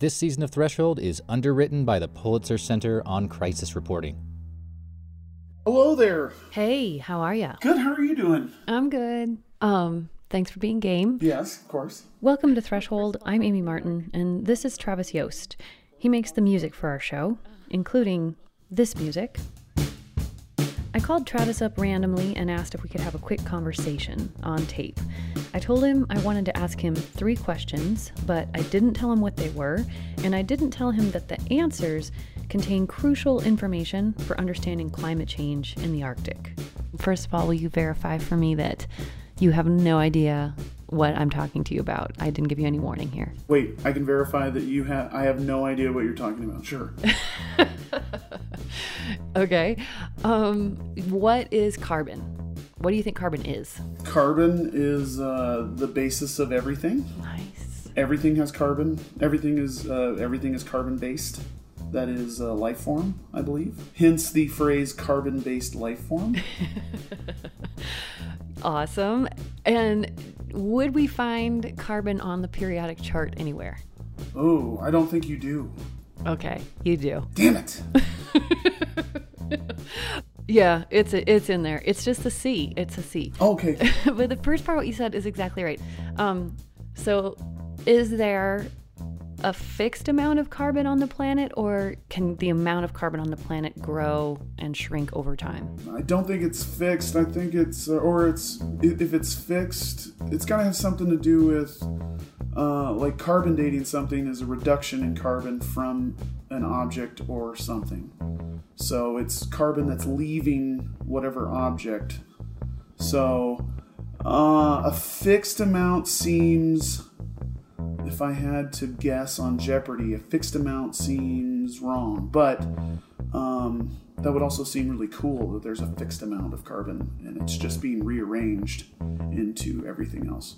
This season of Threshold is underwritten by the Pulitzer Center on Crisis Reporting. Hello there. Hey, how are ya? Good. How are you doing? I'm good. Um, thanks for being game. Yes, of course. Welcome to Threshold. I'm Amy Martin, and this is Travis Yost. He makes the music for our show, including this music. I called Travis up randomly and asked if we could have a quick conversation on tape. I told him I wanted to ask him three questions, but I didn't tell him what they were, and I didn't tell him that the answers contain crucial information for understanding climate change in the Arctic. First of all, will you verify for me that you have no idea what I'm talking to you about? I didn't give you any warning here. Wait, I can verify that you have. I have no idea what you're talking about. Sure. Okay. Um, what is carbon? What do you think carbon is? Carbon is uh, the basis of everything. Nice. Everything has carbon. Everything is uh, everything is carbon based. That is a life form, I believe. Hence the phrase carbon based life form. Awesome. And would we find carbon on the periodic chart anywhere? oh, I don't think you do. Okay, you do. Damn it. Yeah, it's it's in there. It's just a C. It's a C. Okay. but the first part what you said is exactly right. Um, so is there a fixed amount of carbon on the planet or can the amount of carbon on the planet grow and shrink over time? I don't think it's fixed. I think it's, uh, or it's, if it's fixed, it's got to have something to do with, uh, like carbon dating something is a reduction in carbon from an object or something. So it's carbon that's leaving whatever object. So uh, a fixed amount seems, if I had to guess on Jeopardy, a fixed amount seems wrong. But um, that would also seem really cool that there's a fixed amount of carbon and it's just being rearranged into everything else.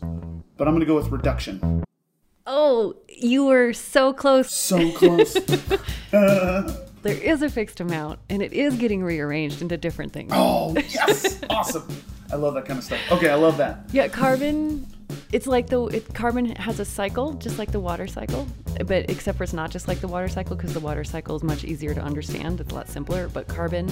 But I'm going to go with reduction. Oh, you were so close. So close. There is a fixed amount and it is getting rearranged into different things. oh, yes! Awesome. I love that kind of stuff. Okay, I love that. Yeah, carbon. It's like the it, carbon has a cycle, just like the water cycle, but except for it's not just like the water cycle because the water cycle is much easier to understand. It's a lot simpler. But carbon,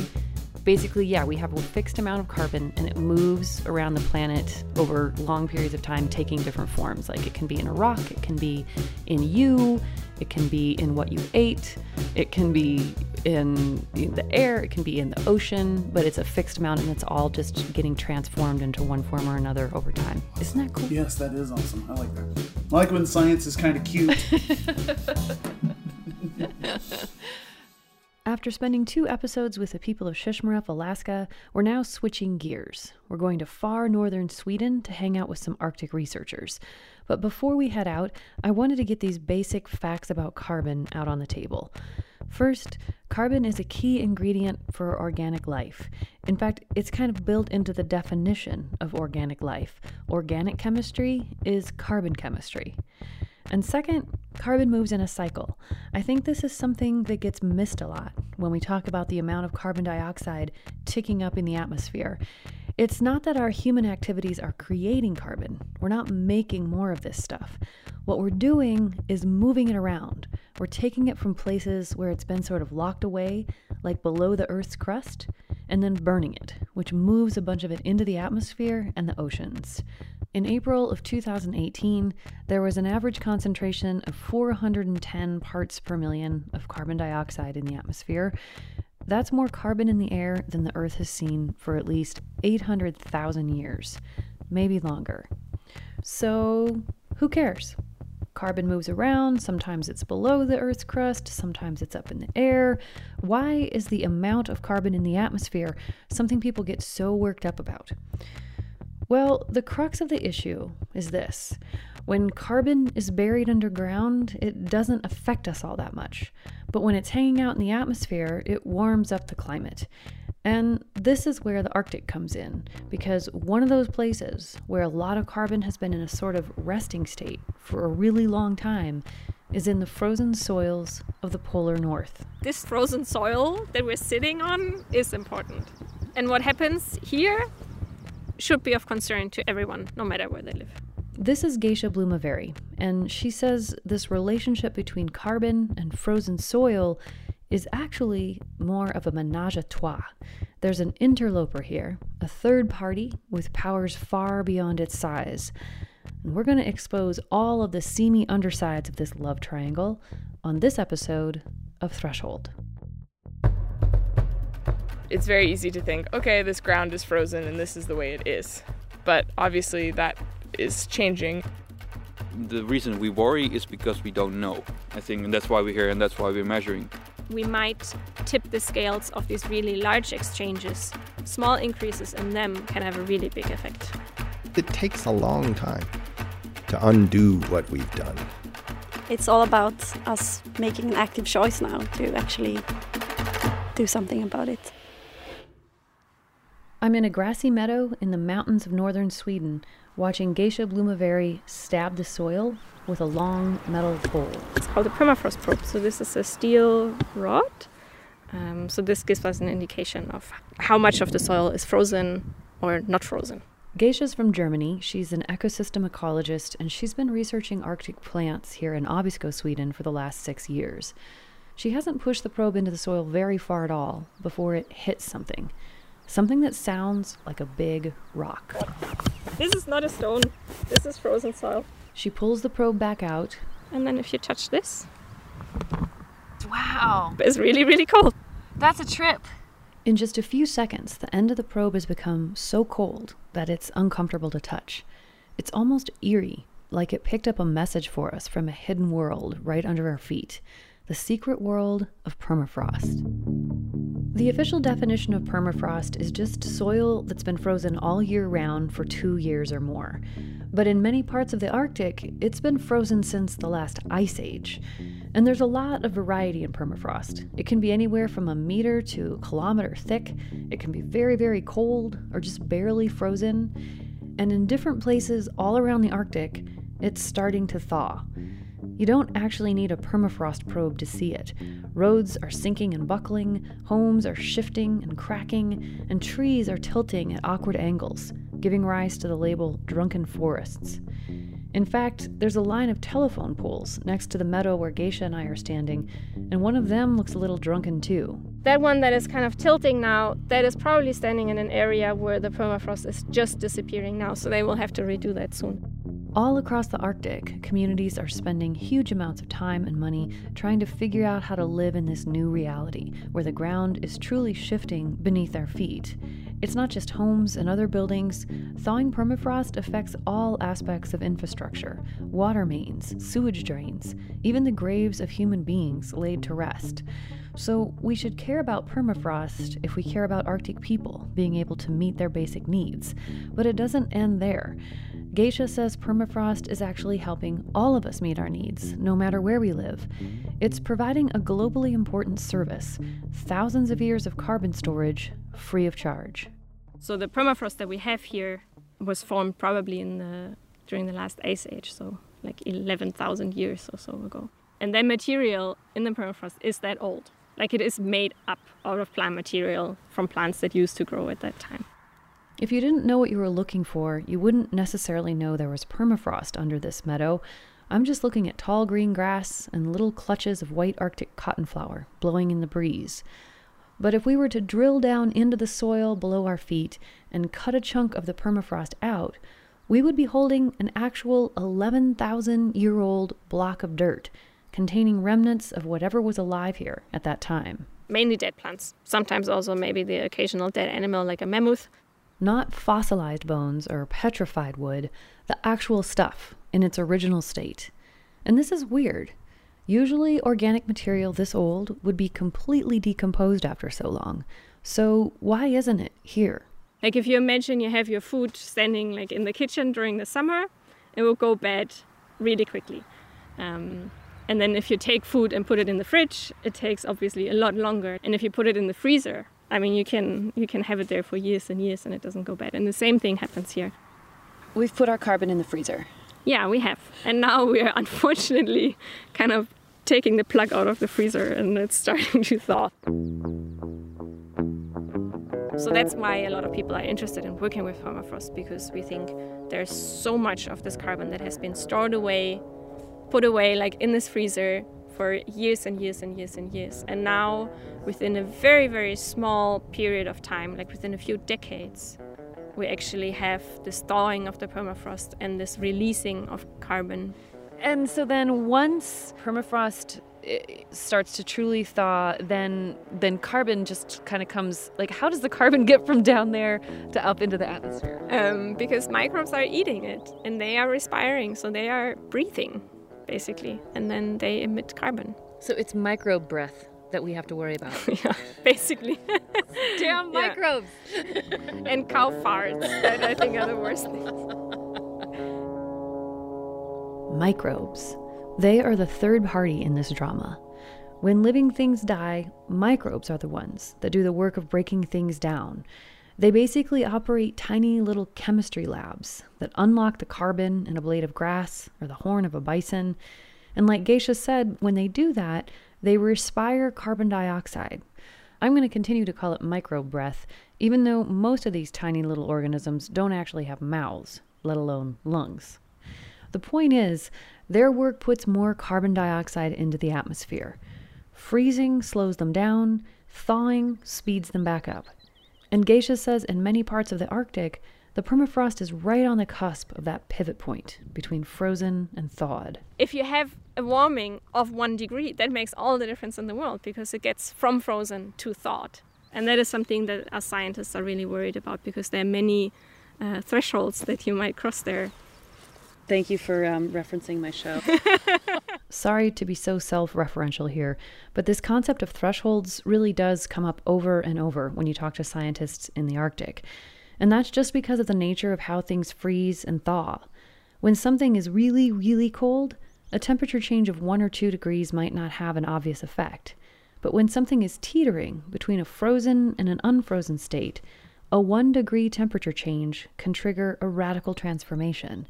basically, yeah, we have a fixed amount of carbon and it moves around the planet over long periods of time, taking different forms. Like it can be in a rock, it can be in you, it can be in what you ate, it can be in the air, it can be in the ocean, but it's a fixed amount and it's all just getting transformed into one form or another over time. Isn't that cool? Yes, that is awesome. I like that. I like when science is kind of cute. After spending two episodes with the people of Shishmaref, Alaska, we're now switching gears. We're going to far northern Sweden to hang out with some Arctic researchers. But before we head out, I wanted to get these basic facts about carbon out on the table. First, carbon is a key ingredient for organic life. In fact, it's kind of built into the definition of organic life. Organic chemistry is carbon chemistry. And second, carbon moves in a cycle. I think this is something that gets missed a lot when we talk about the amount of carbon dioxide ticking up in the atmosphere. It's not that our human activities are creating carbon, we're not making more of this stuff. What we're doing is moving it around. We're taking it from places where it's been sort of locked away, like below the Earth's crust, and then burning it, which moves a bunch of it into the atmosphere and the oceans. In April of 2018, there was an average concentration of 410 parts per million of carbon dioxide in the atmosphere. That's more carbon in the air than the Earth has seen for at least 800,000 years, maybe longer. So, who cares? Carbon moves around, sometimes it's below the Earth's crust, sometimes it's up in the air. Why is the amount of carbon in the atmosphere something people get so worked up about? Well, the crux of the issue is this when carbon is buried underground, it doesn't affect us all that much. But when it's hanging out in the atmosphere, it warms up the climate. And this is where the Arctic comes in, because one of those places where a lot of carbon has been in a sort of resting state for a really long time is in the frozen soils of the polar north. This frozen soil that we're sitting on is important. And what happens here should be of concern to everyone, no matter where they live. This is Gesche Blume-Werry, and she says this relationship between carbon and frozen soil is actually more of a menage a trois. There's an interloper here, a third party with powers far beyond its size. And we're going to expose all of the seamy undersides of this love triangle on this episode of Threshold. It's very easy to think, okay, this ground is frozen and this is the way it is. But obviously, that is changing. The reason we worry is because we don't know. I think, and that's why we're here and that's why we're measuring. We might tip the scales of these really large exchanges. Small increases in them can have a really big effect. It takes a long time to undo what we've done. It's all about us making an active choice now to actually do something about it. I'm in a grassy meadow in the mountains of northern Sweden, watching Gesche Blume-Werry stab the soil with a long metal pole. It's called a permafrost probe. So this is a steel rod. Um, so this gives us an indication of how much of the soil is frozen or not frozen. Gesche's from Germany. She's an ecosystem ecologist, and she's been researching Arctic plants here in Abisko, Sweden, for the last six years. She hasn't pushed the probe into the soil very far at all before it hits something. Something that sounds like a big rock. This is not a stone, this is frozen soil. She pulls the probe back out. And then if you touch this, Wow, it's really, really cold. that's a trip. In just a few seconds, the end of the probe has become so cold that it's uncomfortable to touch. It's almost eerie, like it picked up a message for us from a hidden world right under our feet the secret world of permafrost. The official definition of permafrost is just soil that's been frozen all year round for two years or more. But in many parts of the Arctic, it's been frozen since the last ice age. And there's a lot of variety in permafrost. It can be anywhere from a meter to a kilometer thick, it can be very, very cold, or just barely frozen. And in different places all around the Arctic, it's starting to thaw. You don't actually need a permafrost probe to see it. Roads are sinking and buckling, homes are shifting and cracking, and trees are tilting at awkward angles, giving rise to the label drunken forests. In fact, there's a line of telephone poles next to the meadow where Gesche and I are standing, and one of them looks a little drunken too. That one that is kind of tilting now, that is probably standing in an area where the permafrost is just disappearing now, so they will have to redo that soon. All across the Arctic, communities are spending huge amounts of time and money trying to figure out how to live in this new reality where the ground is truly shifting beneath our feet. It's not just homes and other buildings. Thawing permafrost affects all aspects of infrastructure water mains, sewage drains, even the graves of human beings laid to rest. So, we should care about permafrost if we care about Arctic people being able to meet their basic needs. But it doesn't end there. Gesche says permafrost is actually helping all of us meet our needs, no matter where we live. It's providing a globally important service thousands of years of carbon storage free of charge. So the permafrost that we have here was formed probably in the during the last ice age, so like 11,000 years or so ago. And that material in the permafrost is that old. Like it is made up out of plant material from plants that used to grow at that time. If you didn't know what you were looking for, you wouldn't necessarily know there was permafrost under this meadow. I'm just looking at tall green grass and little clutches of white Arctic cottonflower blowing in the breeze. But if we were to drill down into the soil below our feet and cut a chunk of the permafrost out, we would be holding an actual 11,000 year old block of dirt containing remnants of whatever was alive here at that time. Mainly dead plants. Sometimes also maybe the occasional dead animal like a mammoth. Not fossilized bones or petrified wood, the actual stuff in its original state. And this is weird. Usually, organic material this old would be completely decomposed after so long. So, why isn't it here? Like if you imagine you have your food standing like in the kitchen during the summer, it will go bad really quickly. Um, and then if you take food and put it in the fridge, it takes obviously a lot longer. And if you put it in the freezer, I mean you can you can have it there for years and years and it doesn't go bad. And the same thing happens here. We've put our carbon in the freezer. Yeah, we have. And now we are unfortunately kind of taking the plug out of the freezer and it's starting to thaw. So that's why a lot of people are interested in working with permafrost because we think there's so much of this carbon that has been stored away, put away like in this freezer for years and years and years and years. And now, within a very, very small period of time, like within a few decades, we actually have this thawing of the permafrost and this releasing of carbon. And so then once permafrost eh, starts to truly thaw, then then carbon just kind of comes like how does the carbon get from down there to up into the atmosphere? Um, because microbes are eating it and they are respiring, so they are breathing basically, and then they emit carbon. So it's microbe breath that we have to worry about. yeah, basically. Damn microbes. and cow farts that I think are the worst things. Microbes. They are the third party in this drama. When living things die, microbes are the ones that do the work of breaking things down. They basically operate tiny little chemistry labs that unlock the carbon in a blade of grass or the horn of a bison. And like Gesche said, when they do that, they respire carbon dioxide. I'm going to continue to call it micro breath, even though most of these tiny little organisms don't actually have mouths, let alone lungs. The point is, their work puts more carbon dioxide into the atmosphere. Freezing slows them down, thawing speeds them back up. And Gesche says in many parts of the Arctic, the permafrost is right on the cusp of that pivot point between frozen and thawed. If you have a warming of one degree, that makes all the difference in the world because it gets from frozen to thawed. And that is something that us scientists are really worried about because there are many uh, thresholds that you might cross there. Thank you for um, referencing my show. Sorry to be so self referential here, but this concept of thresholds really does come up over and over when you talk to scientists in the Arctic. And that's just because of the nature of how things freeze and thaw. When something is really, really cold, a temperature change of one or two degrees might not have an obvious effect. But when something is teetering between a frozen and an unfrozen state, a one degree temperature change can trigger a radical transformation.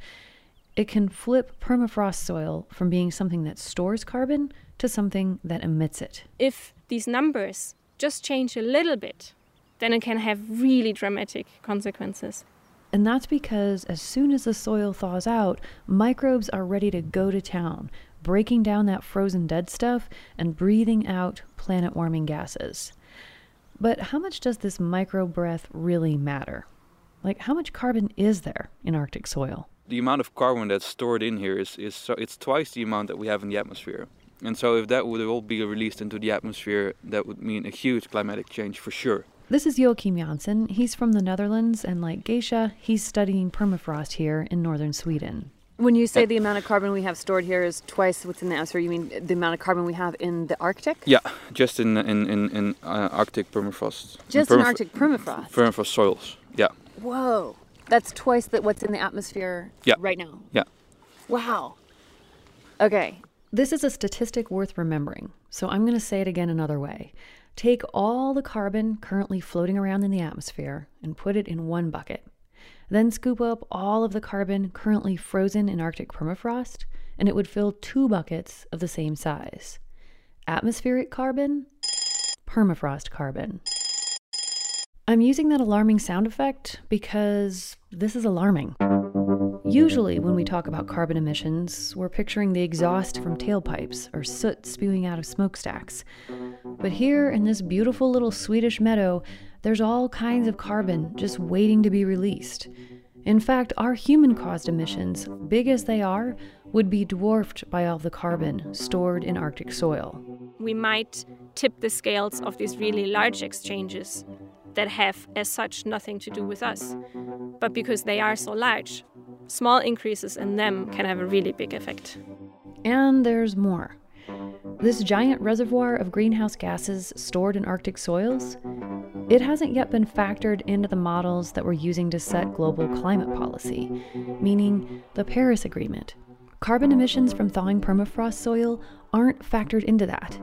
It can flip permafrost soil from being something that stores carbon to something that emits it. If these numbers just change a little bit, then it can have really dramatic consequences. And that's because as soon as the soil thaws out, microbes are ready to go to town, breaking down that frozen dead stuff and breathing out planet warming gases. But how much does this microbe breath really matter? Like, how much carbon is there in Arctic soil? The amount of carbon that's stored in here is, is so, it's twice the amount that we have in the atmosphere. And so if that would all be released into the atmosphere, that would mean a huge climatic change for sure. This is Joachim Jansen. He's from the Netherlands, and like Gesche, he's studying permafrost here in northern Sweden. When you say the amount of carbon we have stored here is twice what's in the atmosphere, you mean the amount of carbon we have in the Arctic? Yeah, just in in in, in uh, Arctic permafrost. Just in, permaf- in Arctic permafrost. Permafrost soils. Yeah. Whoa, that's twice that what's in the atmosphere yeah. right now. Yeah. Wow. Okay. This is a statistic worth remembering, so I'm going to say it again another way. Take all the carbon currently floating around in the atmosphere and put it in one bucket. Then scoop up all of the carbon currently frozen in Arctic permafrost, and it would fill two buckets of the same size. Atmospheric carbon, permafrost carbon. I'm using that alarming sound effect because this is alarming. Usually, when we talk about carbon emissions, we're picturing the exhaust from tailpipes or soot spewing out of smokestacks. But here in this beautiful little Swedish meadow, there's all kinds of carbon just waiting to be released. In fact, our human caused emissions, big as they are, would be dwarfed by all the carbon stored in Arctic soil. We might tip the scales of these really large exchanges that have, as such, nothing to do with us. But because they are so large, small increases in them can have a really big effect. And there's more. This giant reservoir of greenhouse gases stored in Arctic soils, it hasn't yet been factored into the models that we're using to set global climate policy, meaning the Paris Agreement. Carbon emissions from thawing permafrost soil aren't factored into that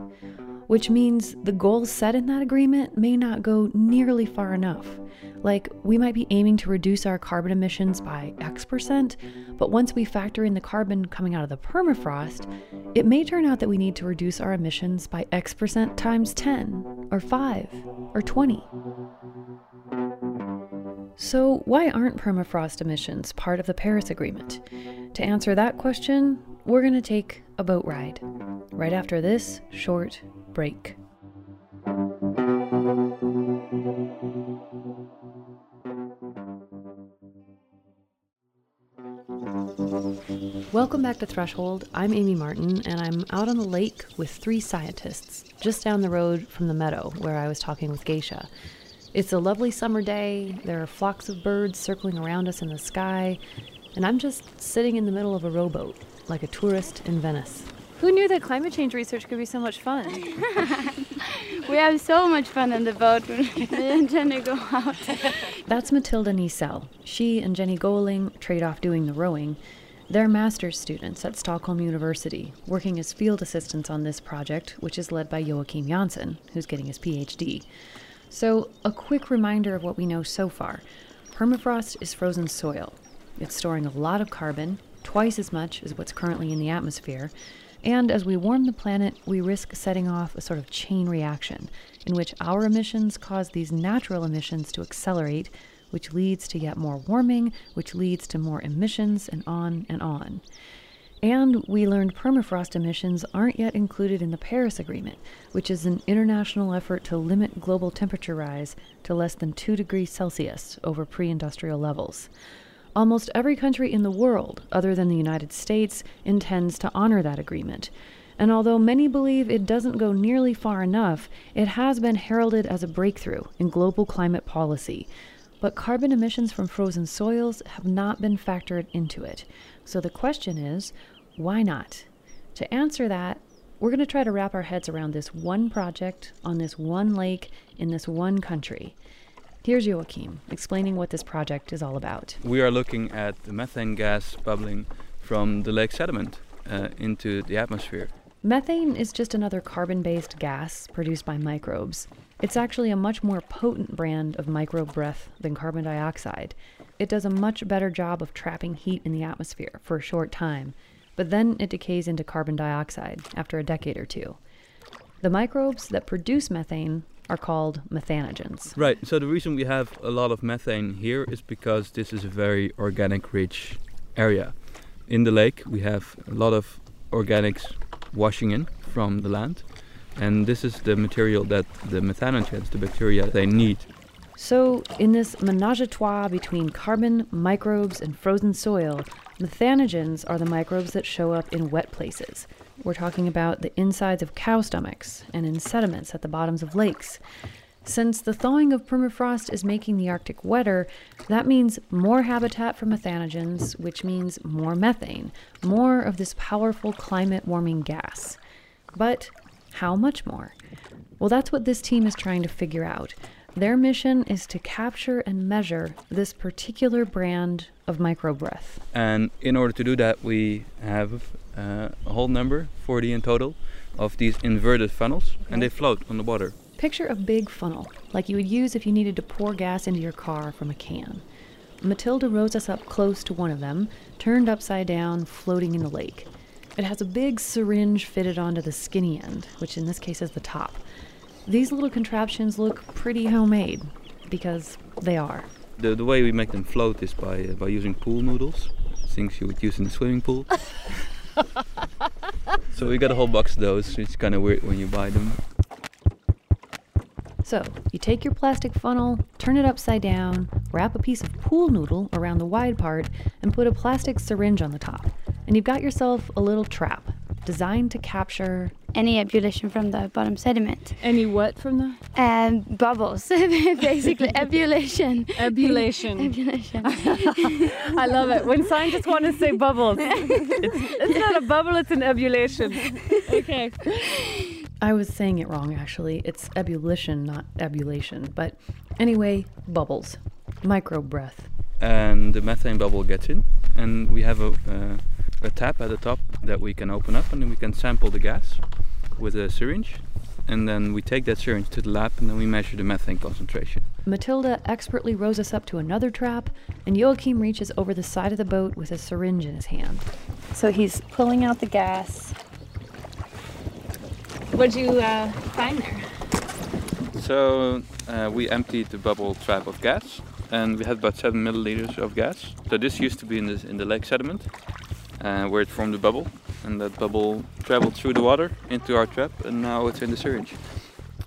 which means the goals set in that agreement may not go nearly far enough. Like, we might be aiming to reduce our carbon emissions by X percent, but once we factor in the carbon coming out of the permafrost, it may turn out that we need to reduce our emissions by X percent times 10, or 5, or 20. So, why aren't permafrost emissions part of the Paris Agreement? To answer that question, we're going to take a boat ride right after this short break. Welcome back to Threshold. I'm Amy Martin, and I'm out on the lake with three scientists just down the road from the meadow where I was talking with Gesche. It's a lovely summer day. There are flocks of birds circling around us in the sky, and I'm just sitting in the middle of a rowboat, like a tourist in Venice. Who knew that climate change research could be so much fun? we have so much fun on the boat when me and Jenny go out. That's Matilda Niesel. She and Jenny Goling trade off doing the rowing. They're master's students at Stockholm University, working as field assistants on this project, which is led by Joachim Jansen, who's getting his PhD. So, a quick reminder of what we know so far permafrost is frozen soil. It's storing a lot of carbon, twice as much as what's currently in the atmosphere. And as we warm the planet, we risk setting off a sort of chain reaction in which our emissions cause these natural emissions to accelerate, which leads to yet more warming, which leads to more emissions, and on and on. And we learned permafrost emissions aren't yet included in the Paris Agreement, which is an international effort to limit global temperature rise to less than 2 degrees Celsius over pre industrial levels. Almost every country in the world, other than the United States, intends to honor that agreement. And although many believe it doesn't go nearly far enough, it has been heralded as a breakthrough in global climate policy. But carbon emissions from frozen soils have not been factored into it. So the question is why not? To answer that, we're going to try to wrap our heads around this one project on this one lake in this one country. Here's Joachim explaining what this project is all about. We are looking at the methane gas bubbling from the lake sediment uh, into the atmosphere. Methane is just another carbon based gas produced by microbes. It's actually a much more potent brand of microbe breath than carbon dioxide. It does a much better job of trapping heat in the atmosphere for a short time, but then it decays into carbon dioxide after a decade or two. The microbes that produce methane are called methanogens. Right. So the reason we have a lot of methane here is because this is a very organic rich area. In the lake, we have a lot of organics washing in from the land, and this is the material that the methanogens, the bacteria, they need. So, in this menage a trois between carbon, microbes, and frozen soil, methanogens are the microbes that show up in wet places, we're talking about the insides of cow stomachs and in sediments at the bottoms of lakes. Since the thawing of permafrost is making the Arctic wetter, that means more habitat for methanogens, which means more methane, more of this powerful climate warming gas. But how much more? Well, that's what this team is trying to figure out. Their mission is to capture and measure this particular brand of microbreath. And in order to do that, we have uh, a whole number, 40 in total, of these inverted funnels, okay. and they float on the water. Picture a big funnel, like you would use if you needed to pour gas into your car from a can. Matilda rows us up close to one of them, turned upside down, floating in the lake. It has a big syringe fitted onto the skinny end, which in this case is the top. These little contraptions look pretty homemade because they are. The, the way we make them float is by, uh, by using pool noodles, things you would use in the swimming pool. so we got a whole box of those. It's kind of weird when you buy them. So, you take your plastic funnel, turn it upside down, wrap a piece of pool noodle around the wide part, and put a plastic syringe on the top. And you've got yourself a little trap designed to capture any ebullition from the bottom sediment. Any what from the? Um, bubbles, basically ebullition. Ebullition. ebullition. I love it. When scientists want to say bubbles, it's, it's not a bubble, it's an ebullition. Okay. I was saying it wrong actually. It's ebullition, not ebullition. But anyway, bubbles. Micro breath. And the methane bubble gets in, and we have a. Uh, a tap at the top that we can open up and then we can sample the gas with a syringe and then we take that syringe to the lab and then we measure the methane concentration. Matilda expertly rows us up to another trap, and Joachim reaches over the side of the boat with a syringe in his hand. So he's pulling out the gas. What'd you uh, find there? So uh, we emptied the bubble trap of gas and we had about seven milliliters of gas. So this used to be in the in the lake sediment, uh, where it formed a bubble, and that bubble traveled through the water into our trap, and now it's in the syringe.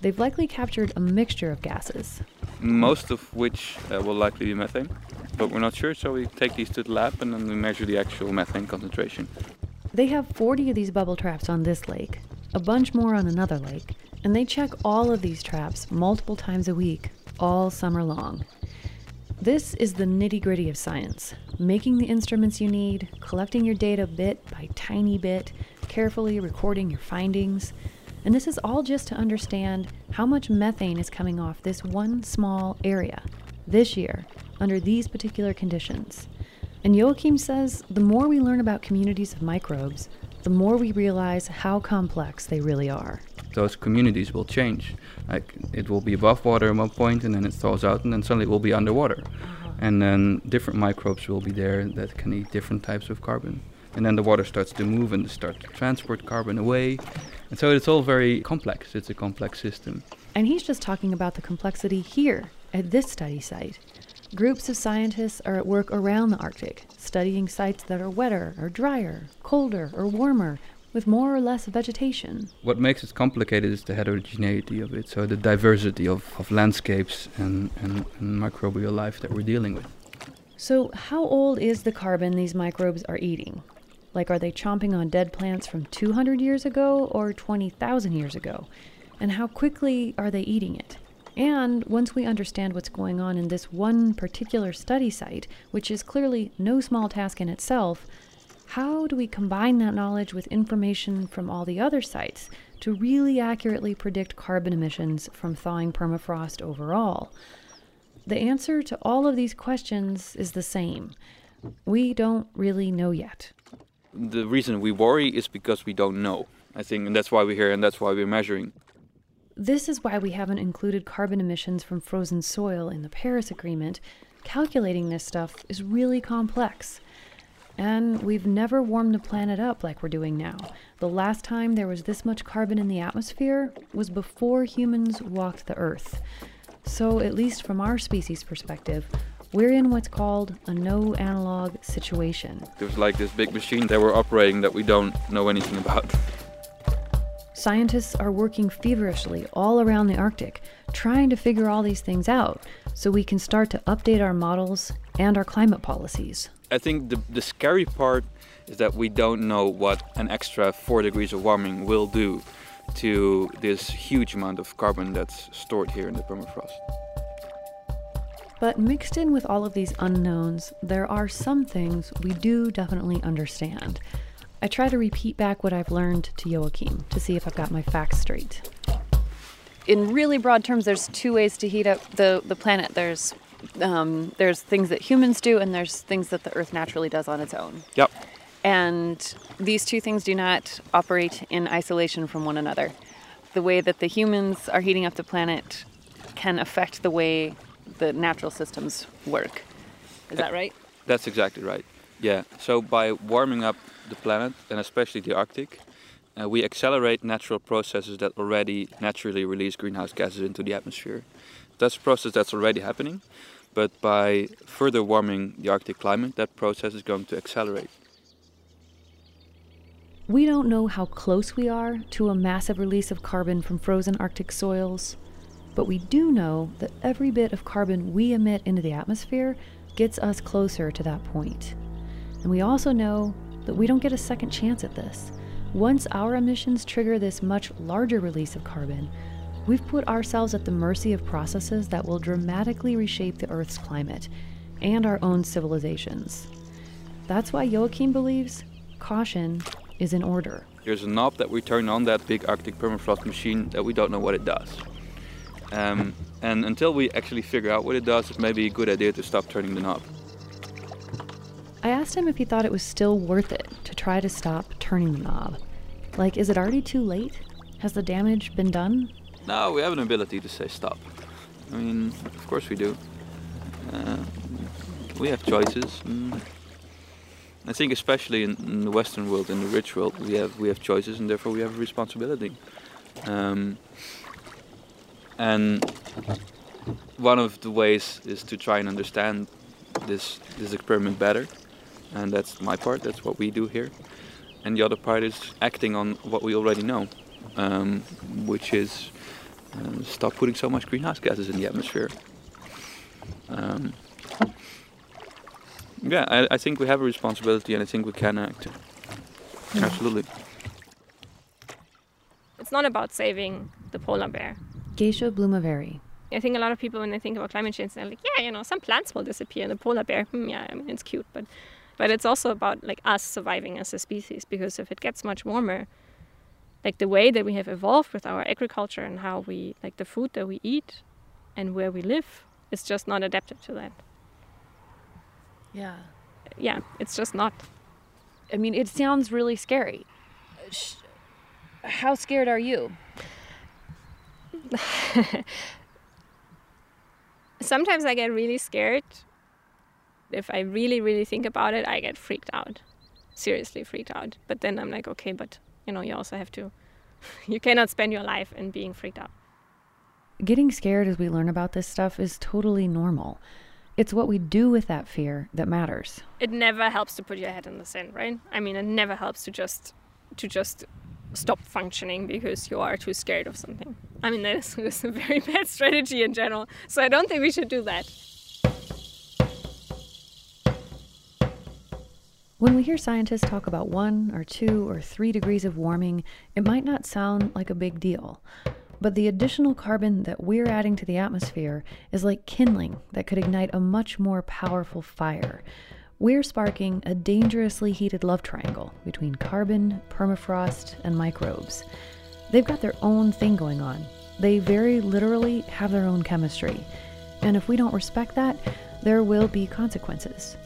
They've likely captured a mixture of gases. Most of which uh, will likely be methane, but we're not sure, so we take these to the lab and then we measure the actual methane concentration. They have 40 of these bubble traps on this lake, a bunch more on another lake, and they check all of these traps multiple times a week, all summer long. This is the nitty gritty of science making the instruments you need, collecting your data bit by tiny bit, carefully recording your findings. And this is all just to understand how much methane is coming off this one small area this year under these particular conditions. And Joachim says the more we learn about communities of microbes, the more we realize how complex they really are. Those communities will change. Like it will be above water at one point, and then it thaws out, and then suddenly it will be underwater. Uh-huh. And then different microbes will be there that can eat different types of carbon. And then the water starts to move and start to transport carbon away. And so it's all very complex. It's a complex system. And he's just talking about the complexity here at this study site. Groups of scientists are at work around the Arctic, studying sites that are wetter or drier, colder or warmer, with more or less vegetation. What makes it complicated is the heterogeneity of it, so the diversity of, of landscapes and, and, and microbial life that we're dealing with. So, how old is the carbon these microbes are eating? Like, are they chomping on dead plants from 200 years ago or 20,000 years ago? And how quickly are they eating it? And once we understand what's going on in this one particular study site, which is clearly no small task in itself, how do we combine that knowledge with information from all the other sites to really accurately predict carbon emissions from thawing permafrost overall? The answer to all of these questions is the same. We don't really know yet. The reason we worry is because we don't know. I think, and that's why we're here and that's why we're measuring. This is why we haven't included carbon emissions from frozen soil in the Paris Agreement. Calculating this stuff is really complex. And we've never warmed the planet up like we're doing now. The last time there was this much carbon in the atmosphere was before humans walked the Earth. So, at least from our species' perspective, we're in what's called a no analog situation. There's like this big machine that we're operating that we don't know anything about. Scientists are working feverishly all around the Arctic, trying to figure all these things out so we can start to update our models and our climate policies. I think the, the scary part is that we don't know what an extra 4 degrees of warming will do to this huge amount of carbon that's stored here in the permafrost. But mixed in with all of these unknowns, there are some things we do definitely understand. I try to repeat back what I've learned to Joachim to see if I've got my facts straight. In really broad terms, there's two ways to heat up the, the planet. There's um, there's things that humans do, and there's things that the Earth naturally does on its own. Yep. And these two things do not operate in isolation from one another. The way that the humans are heating up the planet can affect the way the natural systems work. Is that right? That's exactly right. Yeah. So by warming up the planet and especially the Arctic, uh, we accelerate natural processes that already naturally release greenhouse gases into the atmosphere. That's a process that's already happening, but by further warming the Arctic climate, that process is going to accelerate. We don't know how close we are to a massive release of carbon from frozen Arctic soils, but we do know that every bit of carbon we emit into the atmosphere gets us closer to that point. And we also know that we don't get a second chance at this. Once our emissions trigger this much larger release of carbon, we've put ourselves at the mercy of processes that will dramatically reshape the Earth's climate and our own civilizations. That's why Joachim believes caution is in order. There's a knob that we turn on that big Arctic permafrost machine that we don't know what it does. Um, and until we actually figure out what it does, it may be a good idea to stop turning the knob. I asked him if he thought it was still worth it to try to stop turning the knob. Like, is it already too late? Has the damage been done? No, we have an ability to say stop. I mean, of course we do. Uh, we have choices. Mm. I think especially in, in, the Western world, in the rich world, we have we have choices, and therefore we have a responsibility. Um, and one of the ways is to try and understand this this experiment better, and that's my part. That's what we do here, and the other part is acting on what we already know, um, which is stop putting so much greenhouse gases in the atmosphere. Um, yeah, I, I think we have a responsibility, and I think we can act. Absolutely. It's not about saving the polar bear. Gesche Blume-Werry. I think a lot of people, when they think about climate change, they're like, yeah, you know, some plants will disappear, and the polar bear, hmm, yeah, I mean, it's cute, but, but it's also about like us surviving as a species. Because if it gets much warmer, like the way that we have evolved with our agriculture and how we like the food that we eat, and where we live, is just not adapted to that. Yeah. Yeah, it's just not. I mean, it sounds really scary. How scared are you? Sometimes I get really scared. If I really, really think about it, I get freaked out. Seriously freaked out. But then I'm like, okay, but you know, you also have to, you cannot spend your life in being freaked out. Getting scared as we learn about this stuff is totally normal. It's what we do with that fear that matters. It never helps to put your head in the sand, right? I mean, it never helps to just, to just stop functioning because you are too scared of something. I mean, that is, is a very bad strategy in general. So I don't think we should do that. When we hear scientists talk about one or two or three degrees of warming, it might not sound like a big deal. But the additional carbon that we're adding to the atmosphere is like kindling that could ignite a much more powerful fire. We're sparking a dangerously heated love triangle between carbon, permafrost, and microbes. They've got their own thing going on. They very literally have their own chemistry. And if we don't respect that, there will be consequences.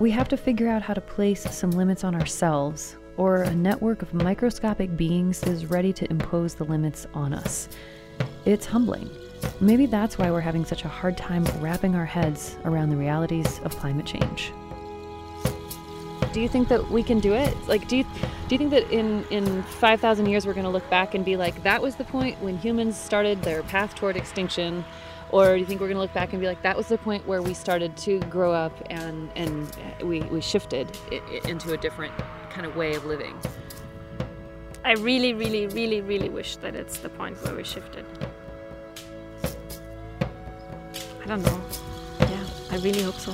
We have to figure out how to place some limits on ourselves, or a network of microscopic beings is ready to impose the limits on us. It's humbling. Maybe that's why we're having such a hard time wrapping our heads around the realities of climate change. Do you think that we can do it? Like, do you do you think that in in five thousand years we're going to look back and be like, that was the point when humans started their path toward extinction, or do you think we're going to look back and be like, that was the point where we started to grow up and and we we shifted i- i- into a different kind of way of living? I really, really, really, really wish that it's the point where we shifted. I don't know. Yeah, I really hope so.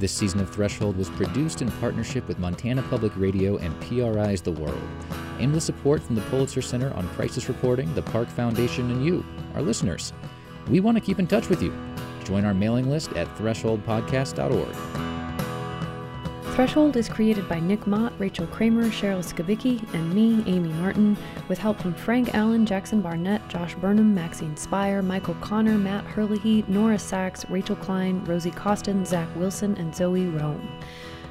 This season of Threshold was produced in partnership with Montana Public Radio and PRI's The World, and with support from the Pulitzer Center on Crisis Reporting, the Park Foundation, and you, our listeners. We want to keep in touch with you. Join our mailing list at thresholdpodcast.org. Threshold is created by Nick Mott, Rachel Cramer, Cheryl Skibicki, and me, Amy Martin, with help from Frank Allen, Jackson Barnett, Josh Burnham, Maxine Spire, Michael Connor, Matt Hurley, Nora Sachs, Rachel Klein, Rosie Costin, Zach Wilson, and Zoe Rome.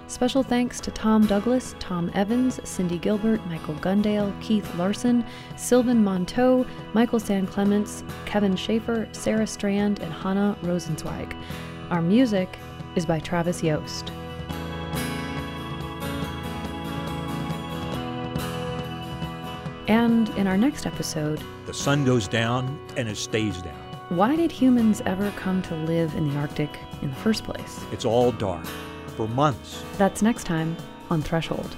Special thanks to Tom Douglas, Tom Evans, Cindy Gilbert, Michael Gundale, Keith Larson, Sylvan Monteau, Michael San Clements, Kevin Schaefer, Sarah Strand, and Hannah Rosenzweig. Our music is by Travis Yost. And in our next episode, The sun goes down and it stays down. why did humans ever come to live in the Arctic in the first place? It's all dark for months. That's next time on Threshold.